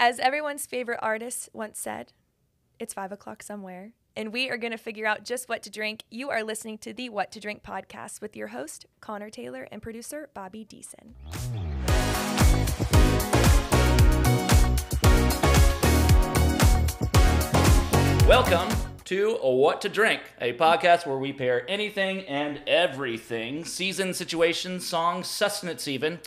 As everyone's favorite artist once said, it's five o'clock somewhere, and we are going to figure out just what to drink. You are listening to the What to Drink podcast with your host, Connor Taylor, and producer, Bobby Deason. Welcome to What to Drink, a podcast where we pair anything and everything season, situation, song, sustenance, even.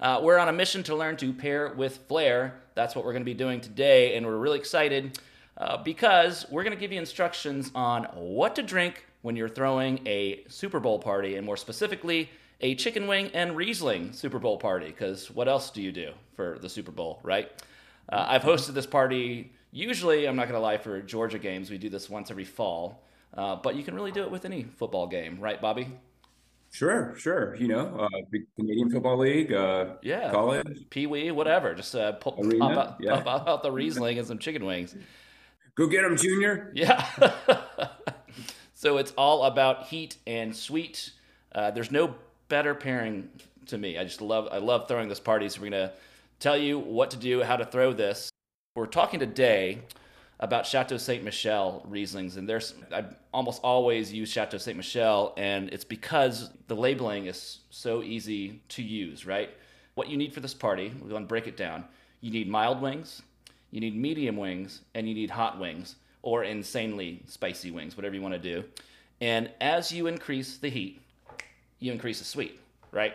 Uh, we're on a mission to learn to pair with flair. That's what we're going to be doing today, and we're really excited uh, because we're going to give you instructions on what to drink when you're throwing a Super Bowl party, and more specifically, a chicken wing and Riesling Super Bowl party. Because what else do you do for the Super Bowl, right? Uh, I've hosted this party usually, I'm not going to lie, for Georgia games. We do this once every fall. Uh, but you can really do it with any football game, right, Bobby? Sure, sure. You know, uh, Canadian Football League, uh, yeah, college, Pee Wee, whatever. Just uh, pull, Arena, pop, out, yeah. pop out the Riesling and some chicken wings. Go get them, Junior. Yeah. so it's all about heat and sweet. Uh, there's no better pairing to me. I just love I love throwing this party. So we're gonna tell you what to do, how to throw this. We're talking today about Chateau Saint Michelle Rieslings, and there's I almost always use Chateau Saint Michelle, and it's because the labeling is so easy to use, right? What you need for this party, we're going to break it down. You need mild wings, you need medium wings, and you need hot wings, or insanely spicy wings, whatever you want to do. And as you increase the heat, you increase the sweet, right?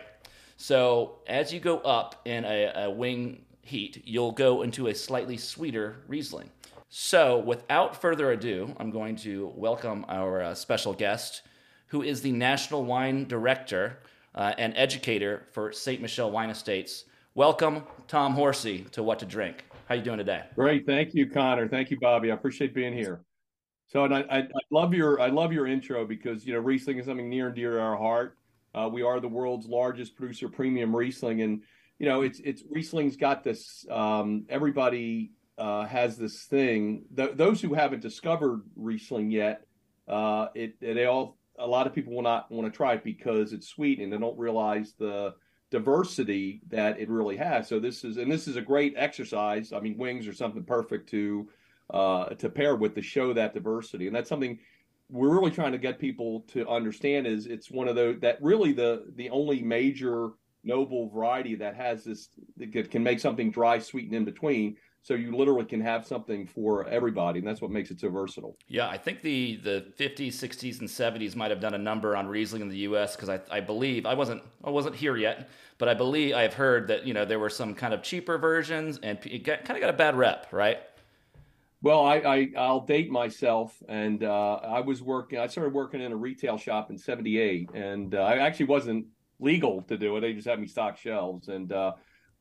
So as you go up in a, a wing heat, you'll go into a slightly sweeter Riesling. So, without further ado, I'm going to welcome our uh, special guest, who is the National Wine Director uh, and Educator for St. Michelle Wine Estates. Welcome, Thom Horsey, to What to Drink. How you doing today? Great, thank you, Connor. Thank you, Bobby. I appreciate being here. So, and I, I, I love your I love your intro because you know Riesling is something near and dear to our heart. Uh, we are the world's largest producer of premium Riesling, and you know, it's it's Riesling's got this. Um, everybody uh, has this thing. Th- those who haven't discovered Riesling yet, uh, it, they all a lot of people will not want to try it because it's sweet and they don't realize the diversity that it really has. So this is and this is a great exercise. I mean, wings are something perfect to uh, to pair with to show that diversity, and that's something we're really trying to get people to understand. Is it's one of those that really the the only major noble variety that has this that can make something dry, sweet, and in between. So you literally can have something for everybody, and that's what makes it so versatile. Yeah, I think the the 50s, 60s, and 70s might have done a number on Riesling in the U.S. because I, I believe I wasn't I wasn't here yet, but I believe I've heard that you know there were some kind of cheaper versions, and it got, kind of got a bad rep, right? Well, I, I will date myself, and uh, I was working. I started working in a retail shop in '78, and uh, I actually wasn't legal to do it. They just had me stock shelves. And uh,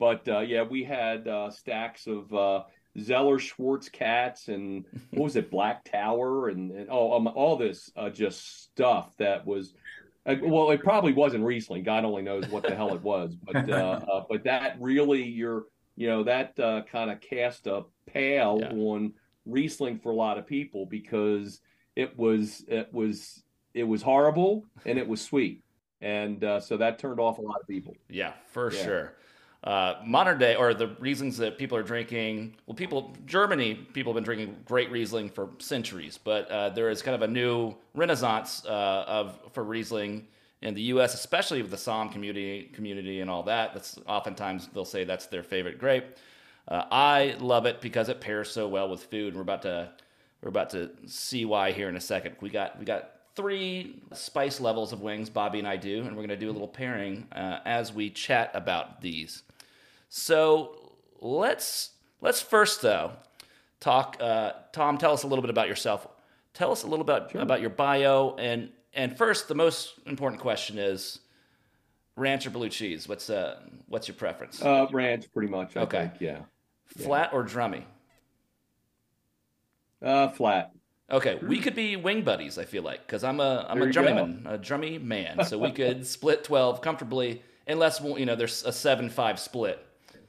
but uh, yeah, we had uh, stacks of uh, Zeller Schwarze Katz and what was it, Black Tower, and, and oh, um, all this uh, just stuff that was. Uh, well, it probably wasn't Riesling. God only knows what the hell it was, but uh, but that really, you're you know that kind of cast a pale yeah. on Riesling for a lot of people because it was it was it was horrible and it was sweet and uh, so that turned off a lot of people. Yeah, for yeah. sure. Uh, modern day, or the reasons that people are drinking, well, people, Germany, people have been drinking great Riesling for centuries, but uh, there is kind of a new renaissance uh, of for Riesling in the U.S., especially with the Somm community, community and all that. That's oftentimes they'll say that's their favorite grape. Uh, I love it because it pairs so well with food. We're about to we're about to see why here in a second. We got we got three spice levels of wings, Bobby and I do, and we're going to do a little pairing uh, as we chat about these. So let's let's first though talk. Uh, Thom, tell us a little bit about yourself. Tell us a little bit sure. about your bio, and and first, the most important question is ranch or blue cheese. What's uh what's your preference? Uh, ranch, pretty much. I okay, think. yeah. Flat yeah. or drummy? Uh, flat. Okay, we could be wing buddies. I feel like because I'm a I'm there a drummy man, a drummy man, so we could split twelve comfortably, unless you know there's a seven five split.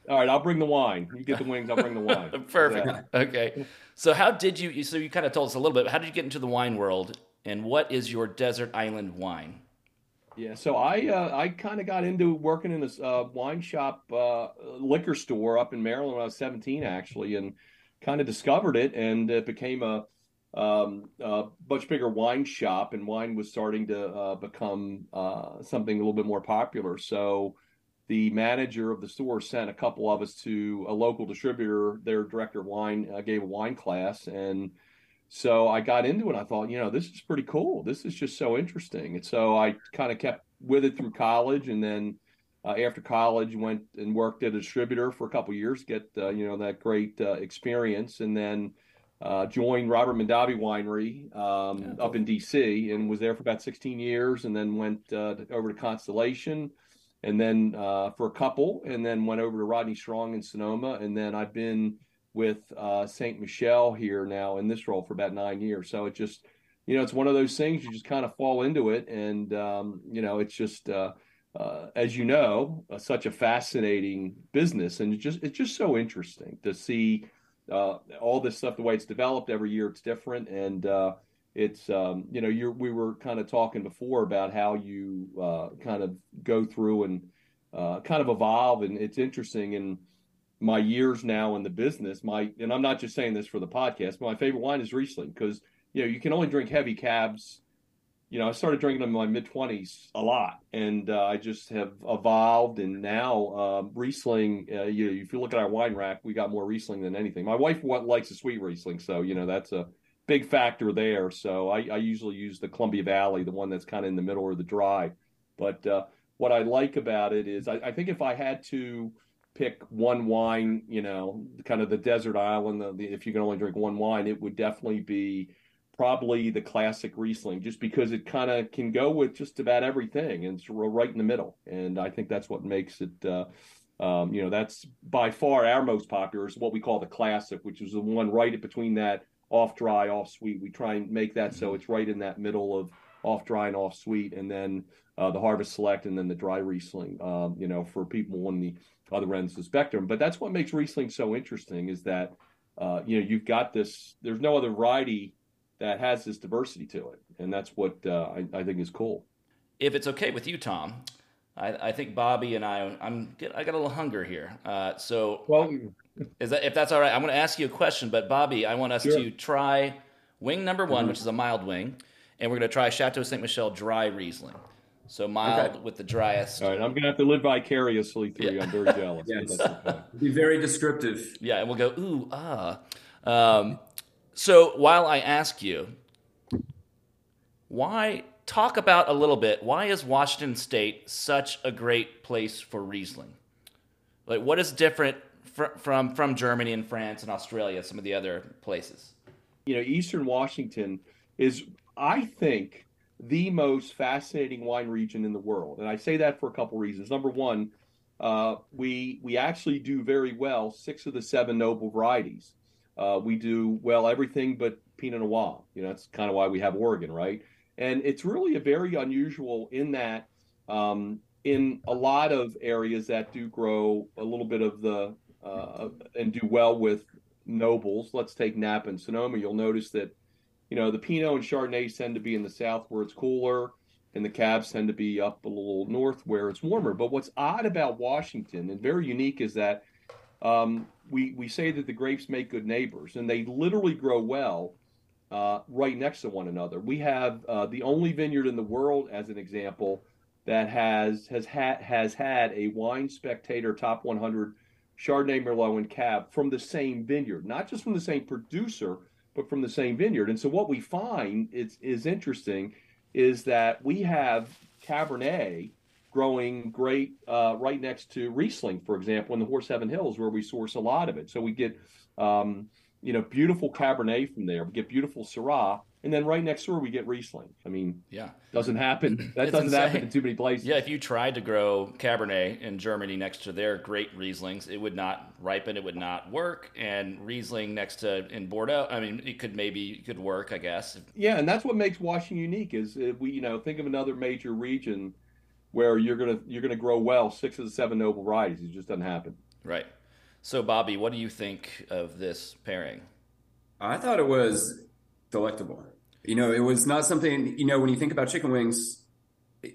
All right, I'll bring the wine. You get the wings, I'll bring the wine. Perfect. Okay. So how did you? So you kind of told us a little bit. How did you get into the wine world, and what is your desert island wine? Yeah, so I uh, I kind of got into working in a uh, wine shop, uh, liquor store up in Maryland when I was 17, actually, and kind of discovered it, and it became a, um, a much bigger wine shop, and wine was starting to uh, become uh, something a little bit more popular. So the manager of the store sent a couple of us to a local distributor. Their director of wine uh, gave a wine class, and so I got into it. I thought, you know, this is pretty cool. This is just so interesting. And so I kind of kept with it through college, and then uh, after college, went and worked at a distributor for a couple years, get uh, you know that great uh, experience, and then uh, joined Robert Mondavi Winery um, up in D.C. and was there for about 16 years, and then went uh, over to Constellation, and then uh, for a couple, and then went over to Rodney Strong in Sonoma, and then I've been with uh, St. Michelle here now in this role for about nine years. So it just, you know, it's one of those things you just kind of fall into it, and um, you know, it's just, uh, uh, as you know, uh, such a fascinating business, and it's just it's just so interesting to see uh, all this stuff the way it's developed every year. It's different, and it's um, you know, you're we were kind of talking before about how you kind of go through and kind of evolve, and it's interesting in my years now in the business, my and I'm not just saying this for the podcast, my favorite wine is Riesling because you know you can only drink heavy cabs. You know, I started drinking them in my mid 20s a lot, and uh, I just have evolved. And now uh, Riesling, uh, you know, if you look at our wine rack, we got more Riesling than anything. My wife likes a sweet Riesling, so you know that's a big factor there. So I, I usually use the Columbia Valley, the one that's kind of in the middle or the dry. But uh, what I like about it is, I, I think if I had to pick one wine, you know, kind of the desert island, the, the, if you can only drink one wine, it would definitely be probably the classic Riesling, just because it kind of can go with just about everything and it's right in the middle. And I think that's what makes it, uh, um, you know, that's by far our most popular is what we call the classic, which is the one right between that off dry, off sweet. We try and make that so it's right in that middle of off dry and off sweet, and then uh, the harvest select, and then the dry Riesling. Um, you know, for people on the other ends of the spectrum. But that's what makes Riesling so interesting is that uh, you know you've got this. There's no other variety that has this diversity to it, and that's what uh, I, I, think is cool. If it's okay with you, Thom, I, I think Bobby and I, I'm get, I got a little hunger here. Uh, so well, is that if that's all right? I'm going to ask you a question, but Bobby, I want us sure. to try wing number one, mm-hmm. which is a mild wing, and we're going to try Chateau Saint Michelle dry Riesling. So mild okay. with the driest. All right, I'm gonna have to live vicariously through yeah. you. I'm very jealous. yes. Be very descriptive. Yeah, and we'll go ooh ah. Um, so while I ask you, why talk about a little bit? Why is Washington State such a great place for Riesling? Like, what is different fr- from from Germany and France and Australia, some of the other places? You know, Eastern Washington is, I think the most fascinating wine region in the world. And I say that for a couple reasons. Number one, uh, we we actually do very well six of the seven noble varieties. Uh, we do well everything but Pinot Noir. You know, that's kind of why we have Oregon, right? And it's really a very unusual in that um, in a lot of areas that do grow a little bit of the uh, and do well with nobles. Let's take Napa and Sonoma. You'll notice that you know, the Pinot and Chardonnay tend to be in the south where it's cooler, and the Cabs tend to be up a little north where it's warmer. But what's odd about Washington and very unique is that um, we we say that the grapes make good neighbors, and they literally grow well uh, right next to one another. We have uh, the only vineyard in the world, as an example, that has has had has had a Wine Spectator Top 100 Chardonnay, Merlot, and Cab from the same vineyard, not just from the same producer but from the same vineyard. And so what we find is is interesting is that we have Cabernet growing great uh, right next to Riesling, for example, in the Horse Heaven Hills, where we source a lot of it. So we get um, you know beautiful Cabernet from there. We get beautiful Syrah, and then right next door we get Riesling. I mean, yeah, doesn't happen. That doesn't insane. happen in too many places. Yeah, if you tried to grow Cabernet in Germany next to their great Rieslings, it would not ripen. It would not work. And Riesling next to in Bordeaux, I mean, it could maybe it could work, I guess. Yeah, and that's what makes Washington unique. Is we you know think of another major region where you're gonna you're gonna grow well six of the seven noble varieties. It just doesn't happen. Right. So, Bobby, what do you think of this pairing? I thought it was delectable. You know, it was not something, you know, when you think about chicken wings,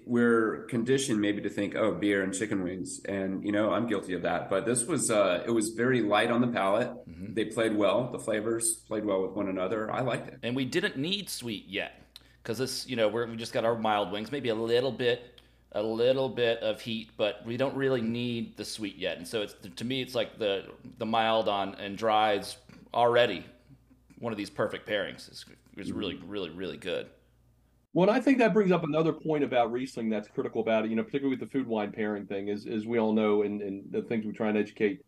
we're conditioned maybe to think, oh, beer and chicken wings, and you know, I'm guilty of that. But this was uh, it was very light on the palate. Mm-hmm. They played well. The flavors played well with one another. I liked it. And we didn't need sweet yet because this, you know, we just got our mild wings, maybe a little bit, a little bit of heat, but we don't really need the sweet yet. And so it's to me, it's like the the mild on and dry is already one of these perfect pairings. It's, it's really, really, really good. Well, I think that brings up another point about Riesling that's critical about it. You know, particularly with the food wine pairing thing, is as we all know, and, and the things we try and educate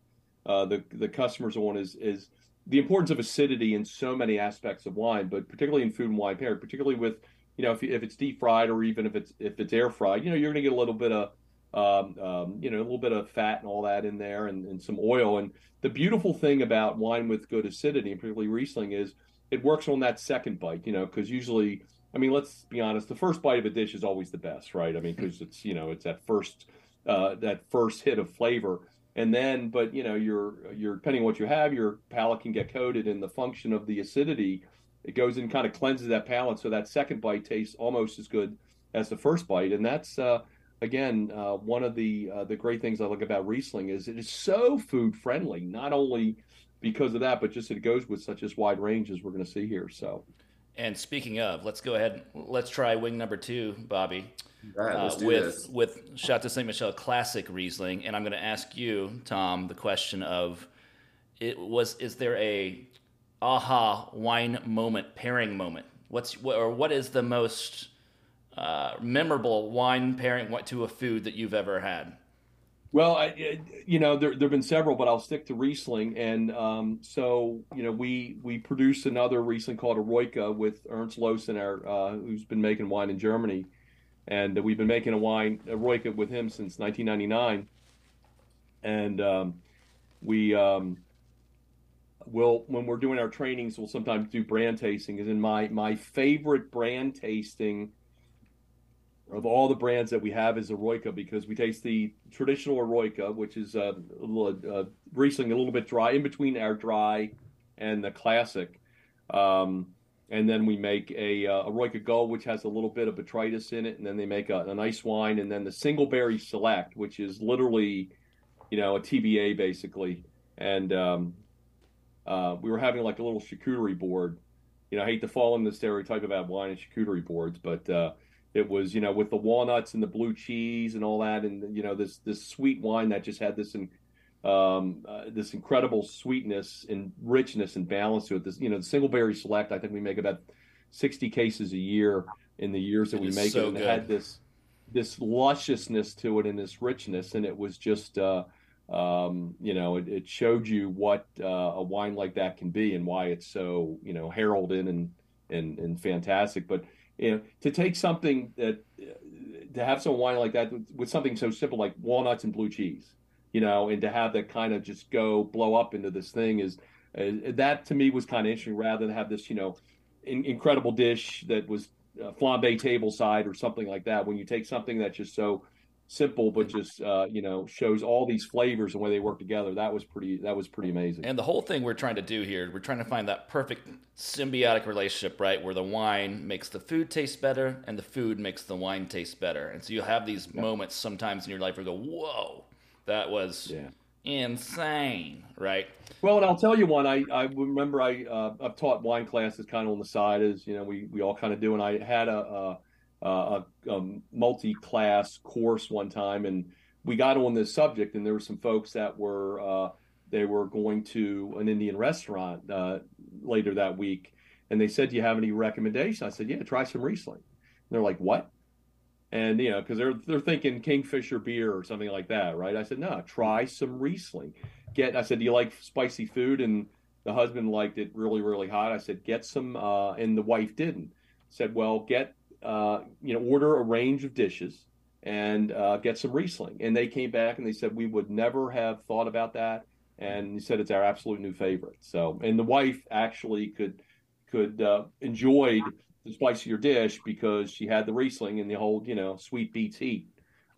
uh, the the customers on is is the importance of acidity in so many aspects of wine, but particularly in food and wine pairing, particularly with you know if, if it's deep fried or even if it's if it's air fried, you know you're going to get a little bit of um, um, you know a little bit of fat and all that in there and, and some oil. And the beautiful thing about wine with good acidity, and particularly Riesling, is it works on that second bite. You know, because usually I mean, let's be honest. The first bite of a dish is always the best, right? I mean, because it's you know it's that first uh, that first hit of flavor, and then but you know you're you're depending on what you have, your palate can get coated, and the function of the acidity it goes and kind of cleanses that palate, so that second bite tastes almost as good as the first bite, and that's uh, again uh, one of the uh, the great things I like about Riesling is it is so food friendly, not only because of that, but just it goes with such as wide range as we're going to see here. So. And speaking of, let's go ahead. Let's try wing number two, Bobby. Right, uh, with this. with Chateau Saint Michelle Classic Riesling, and I'm going to ask you, Thom, the question of, it was is there a aha wine moment pairing moment? What's what, or what is the most uh, memorable wine pairing to a food that you've ever had? Well, I, you know, there there've been several, but I'll stick to Riesling. And um, so, you know, we we produced another Riesling called Eroica with Ernst Loosen, our uh, who's been making wine in Germany, and we've been making a wine Eroica with him since 1999. And um, we um, will when we're doing our trainings, we'll sometimes do brand tasting. Is in my my favorite brand tasting of all the brands that we have is Eroica because we taste the traditional Eroica, which is uh, a little uh, Riesling, a little bit dry, in between our dry and the classic. Um, and then we make a uh, Eroica Gold, which has a little bit of botrytis in it, and then they make a, a nice wine, and then the Single Berry Select, which is literally, you know, a TBA basically. And um, uh, we were having like a little charcuterie board. You know, I hate to fall in the stereotype about wine and charcuterie boards, but uh, it was, you know, with the walnuts and the blue cheese and all that, and you know, this this sweet wine that just had this in, um, uh, this incredible sweetness and richness and balance to it. This, you know, the single berry select. I think we make about sixty cases a year in the years that it we make so it, and it had this this lusciousness to it and this richness, and it was just. Uh, um, you know, it, it, showed you what uh, a wine like that can be and why it's so, you know, heralded and and and fantastic. But you know, to take something that to have some wine like that with something so simple like walnuts and blue cheese, you know, and to have that kind of just go blow up into this thing is uh, that to me was kind of interesting rather than have this, you know, in, incredible dish that was uh, flambe table side or something like that. When you take something that's just so simple but just uh, you know shows all these flavors and way they work together. That was pretty that was pretty amazing. And the whole thing we're trying to do here we're trying to find that perfect symbiotic relationship right? Where the wine makes the food taste better and the food makes the wine taste better. And so you have these yeah. moments sometimes in your life where you go whoa that was yeah. insane right? Well and i'll tell you one i, I remember i uh, i've taught wine classes kind of on the side as you know we, we all kind of do. And i had a, a uh, a, a multi-class course one time, and we got on this subject, and there were some folks that were uh, they were going to an Indian restaurant uh, later that week, and they said, "Do you have any recommendation?" I said, "Yeah, try some Riesling." And they're like, "What?" And you know, because they're they're thinking Kingfisher beer or something like that, right? I said, "No, try some Riesling." Get, I said, "Do you like spicy food?" And the husband liked it really, really hot. I said, "Get some," uh, and the wife didn't. Said, "Well, get uh, you know, order a range of dishes and uh, get some Riesling. And they came back and they said, we would never have thought about that. And he said it's our absolute new favorite. So, and the wife actually could could uh, enjoyed the spicier dish because she had the Riesling and the whole, you know, sweet beats heat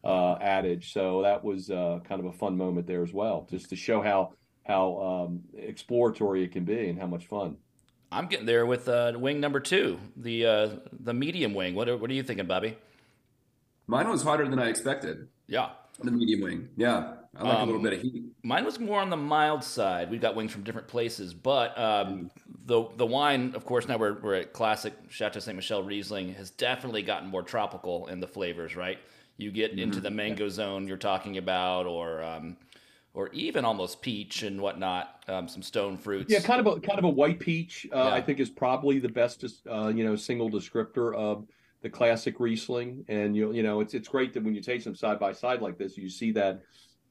uh, adage. So that was uh, kind of a fun moment there as well, just to show how how um, exploratory it can be and how much fun. I'm getting there with uh, wing number two, the uh, the medium wing. What are, what are you thinking, Bobby? Mine was hotter than I expected. Yeah. The medium wing. Yeah. I like um, a little bit of heat. Mine was more on the mild side. We've got wings from different places, but um, the the wine, of course, now we're, we're at classic Chateau Saint Michelle Riesling, has definitely gotten more tropical in the flavors, right? You get mm-hmm. into the mango zone you're talking about, or um, or even almost peach and whatnot, um, some stone fruits. Yeah, kind of a kind of a white peach. Uh, yeah. I think is probably the best, uh, you know, single descriptor of the classic Riesling. And you you know, it's it's great that when you taste them side by side like this, you see that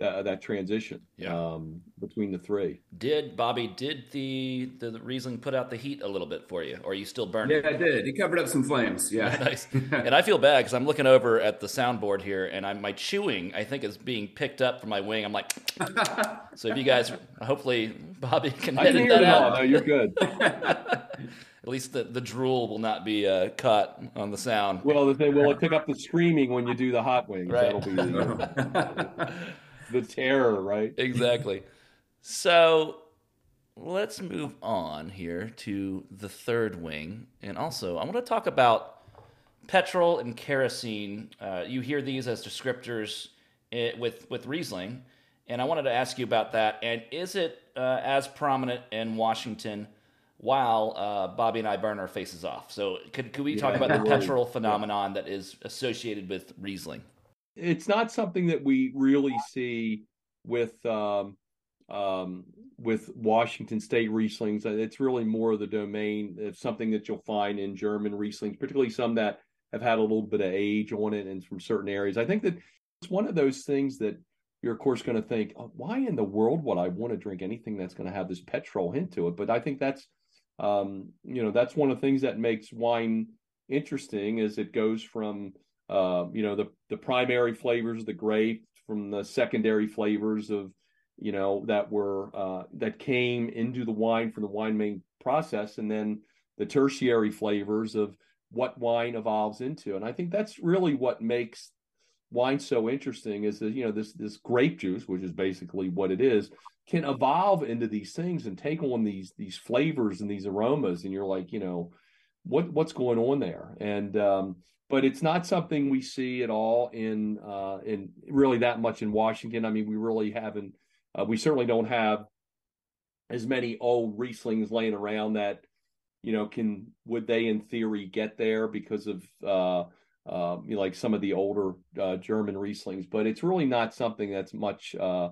uh, that transition yeah. um, between the three. Did Bobby? Did the, the Riesling put out the heat a little bit for you, or are you still burning? Yeah, I did. He covered up some flames. Yeah, nice. and I feel bad because I'm looking over at the soundboard here, and I'm my chewing. I think is being picked up from my wing. I'm like, so if you guys, hopefully Bobby can I edit that out. No, you're good. at least the, the drool will not be uh, cut on the sound. Well, the thing will it pick up the screaming when you do the hot wings? Right. That'll be the, the terror, right? Exactly. So let's move on here to the third wing. And also, I want to talk about petrol and kerosene. Uh, you hear these as descriptors eh, with, with Riesling. And I wanted to ask you about that. And is it uh, as prominent in Washington while uh, Bobby and I burn our faces off? So, could, could we talk yeah, about the petrol phenomenon that is associated with Riesling? It's not something that we really see with um, um, with Washington State Rieslings. It's really more of the domain of something that you'll find in German Rieslings, particularly some that have had a little bit of age on it and from certain areas. I think that it's one of those things that you're of course going to think, oh, why in the world would I want to drink anything that's going to have this petrol hint to it? But I think that's um, you know that's one of the things that makes wine interesting is it goes from uh, you know the the primary flavors of the grape from the secondary flavors of you know that were uh, that came into the wine from the wine making process and then the tertiary flavors of what wine evolves into. And i think that's really what makes wine so interesting is that you know this this grape juice which is basically what it is can evolve into these things and take on these these flavors and these aromas. And you're like you know what what's going on there and um, but it's not something we see at all in uh, in really that much in Washington. I mean, we really haven't. Uh, we certainly don't have as many old Rieslings laying around that you know can would they in theory get there because of uh, uh, you know, like some of the older uh, German Rieslings, but it's really not something that's much uh,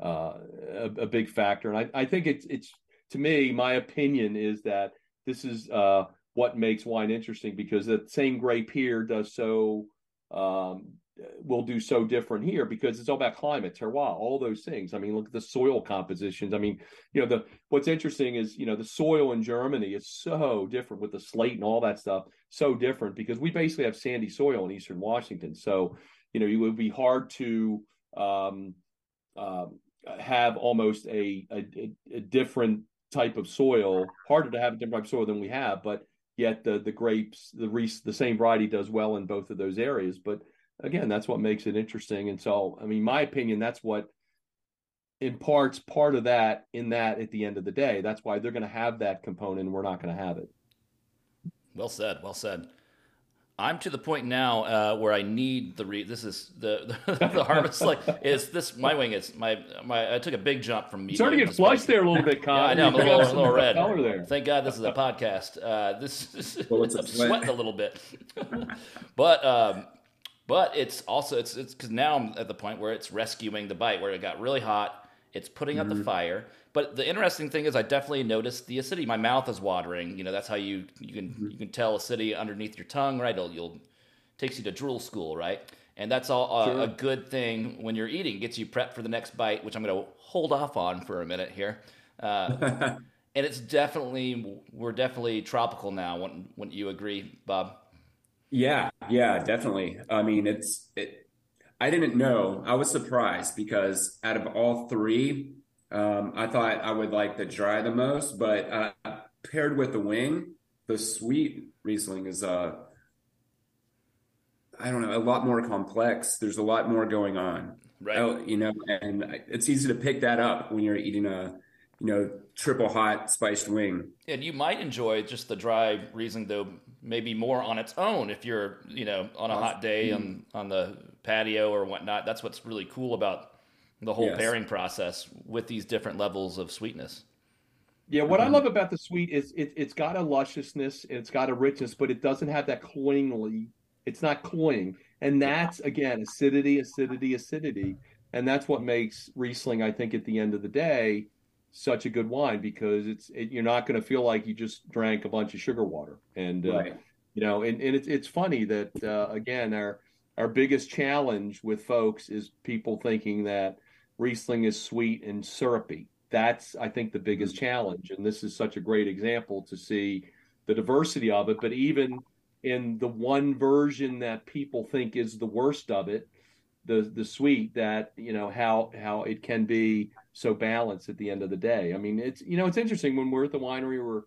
uh, a, a, big factor. And I, I think it's it's to me, my opinion is that this is what makes wine interesting because the same grape here does so um, will do so different here because it's all about climate, terroir, all those things. I mean, look at the soil compositions. I mean, you know, the what's interesting is you know the soil in Germany is so different with the slate and all that stuff, so different because we basically have sandy soil in eastern Washington. So you know, it would be hard to um, uh, have almost a, a, a different type of soil, harder to have a different type of soil than we have, but yet the the grapes the Reese the same variety does well in both of those areas. But again that's what makes it interesting. And so i mean my opinion that's what imparts part of that in that at the end of the day. That's why they're going to have that component and we're not going to have it. Well said well said I'm to the point now uh, where I need the re- this is the the, the harvest like is this my wing is my my I took a big jump from me. Starting to get flushed there a little bit, Con. yeah, I know I'm a little, a little red. There. Thank God this is a podcast. Uh, this is, well, I'm sweating a little bit, but um, but it's also it's it's because now I'm at the point where it's rescuing the bite where it got really hot. It's putting out mm-hmm. the fire but the interesting thing is, I definitely noticed the acidity. My mouth is watering. You know, that's how you you can mm-hmm. you can tell acidity underneath your tongue, right? It'll you'll takes you to drool school, right? And that's all uh, sure. a good thing when you're eating. It gets you prepped for the next bite, which I'm going to hold off on for a minute here. Uh, and it's definitely we're definitely tropical now. Wouldn't, wouldn't you agree, Bob? Yeah, yeah, definitely. I mean, it's it. I didn't know. I was surprised because out of all three, um, I thought I would like the dry the most, but uh, paired with the wing, the sweet Riesling is uh, I don't know, a lot more complex. There's a lot more going on, right? Oh, you know, and it's easy to pick that up when you're eating a you know triple hot spiced wing. And you might enjoy just the dry Riesling though maybe more on its own if you're you know on a hot day on on the patio or whatnot. That's what's really cool about the whole Yes. pairing process with these different levels of sweetness. Yeah, what I Mhm. love about the sweet is it, it's got a lusciousness, it's got a richness, but it doesn't have that cloyingly. It's not cloying, and that's again acidity, acidity, acidity, and that's what makes Riesling, I think, at the end of the day, such a good wine because it's it, you're not going to feel like you just drank a bunch of sugar water, and uh, you know, and, and it's it's funny that uh, again our our biggest challenge with folks is people thinking that Riesling is sweet and syrupy. That's I think the biggest mm. challenge, and this is such a great example to see the diversity of it. But even in the one version that people think is the worst of it, the the sweet that you know how how it can be so balanced at the end of the day. I mean, it's you know it's interesting when we're at the winery, we're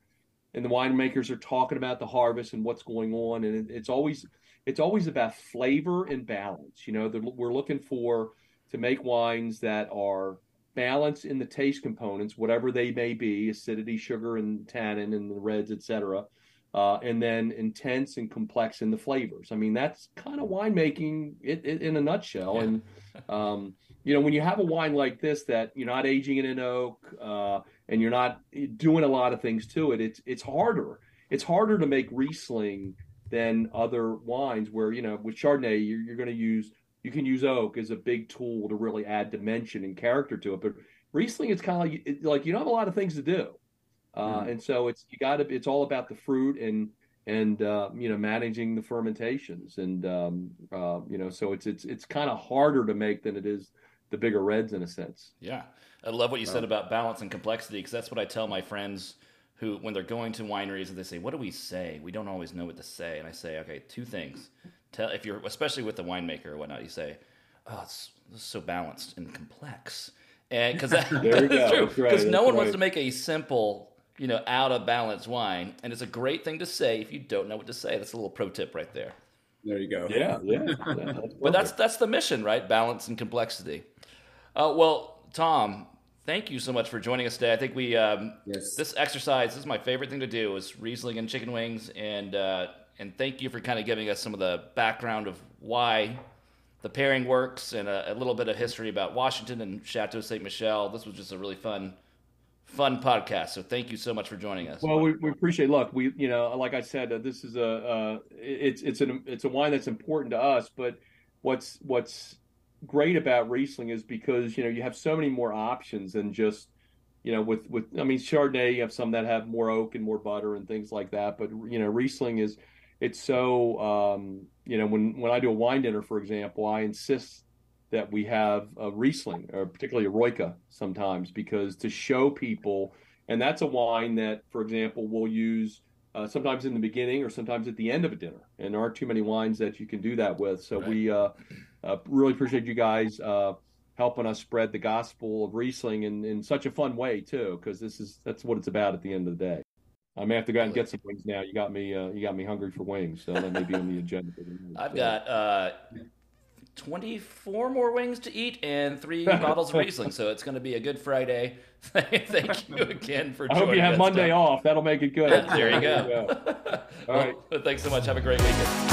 and the winemakers are talking about the harvest and what's going on, and it, it's always it's always about flavor and balance. You know, the, we're looking for to make wines that are balanced in the taste components, whatever they may be, acidity, sugar, and tannin, and the reds, etc. Uh, and then intense and complex in the flavors. I mean, that's kind of winemaking it, it, in a nutshell. Yeah. And um, you know, when you have a wine like this that you're not aging it in oak uh, and you're not doing a lot of things to it, it's it's harder. It's harder to make Riesling than other wines where you know with Chardonnay you're, you're going to use you can use oak as a big tool to really add dimension and character to it. But Riesling, it's kind of like like you don't have a lot of things to do, uh, Mhm. and so it's you got to it's all about the fruit and and uh, you know managing the fermentations and um, uh, you know so it's it's it's kind of harder to make than it is the bigger reds in a sense. Yeah, I love what you said about balance and complexity because that's what I tell my friends who, when they're going to wineries, and they say, "What do we say? We don't always know what to say." And I say, "Okay, two things. Tell if you're, especially with the winemaker or whatnot, you say, oh, it's, it's so balanced and complex,' and because that, that's go. true. That's right. Because no That's one wants to make a simple, you know, out of balance wine, and it's a great thing to say if you don't know what to say. That's a little pro tip right there. There you go. Yeah, yeah. yeah that's But that's that's the mission, right? Balance and complexity. Uh, well, Thom, thank you so much for joining us today. I think we um, Yes. this exercise this is my favorite thing to do is Riesling and chicken wings, and uh, and thank you for kind of giving us some of the background of why the pairing works and a, a little bit of history about Washington and Chateau Saint Michelle. This was just a really fun fun podcast. So thank you so much for joining us. Well, we, we appreciate. Look, we you know, like I said, uh, this is a uh, it's it's an it's a wine that's important to us. But what's what's great about Riesling is because you know you have so many more options than just you know with with I mean Chardonnay you have some that have more oak and more butter and things like that. But you know Riesling is it's so um, you know when when I do a wine dinner, for example, I insist that we have a Riesling, or particularly Eroica, sometimes because to show people and that's a wine that, for example, we'll use uh, sometimes in the beginning or sometimes at the end of a dinner. And there aren't too many wines that you can do that with. So Right. we uh, uh, really appreciate you guys uh, helping us spread the gospel of Riesling in, in such a fun way too, because this is that's what it's about at the end of the day. I may have to go out and get some wings now. You got me. Uh, you got me hungry for wings, so that may be on the agenda. For the night. I've got uh, 24 more wings to eat and three bottles of Riesling, so it's going to be a good Friday. Thank you again for joining. I hope you have Monday Thom. off. That'll make it good. there you go. All right. Well, thanks so much. Have a great weekend.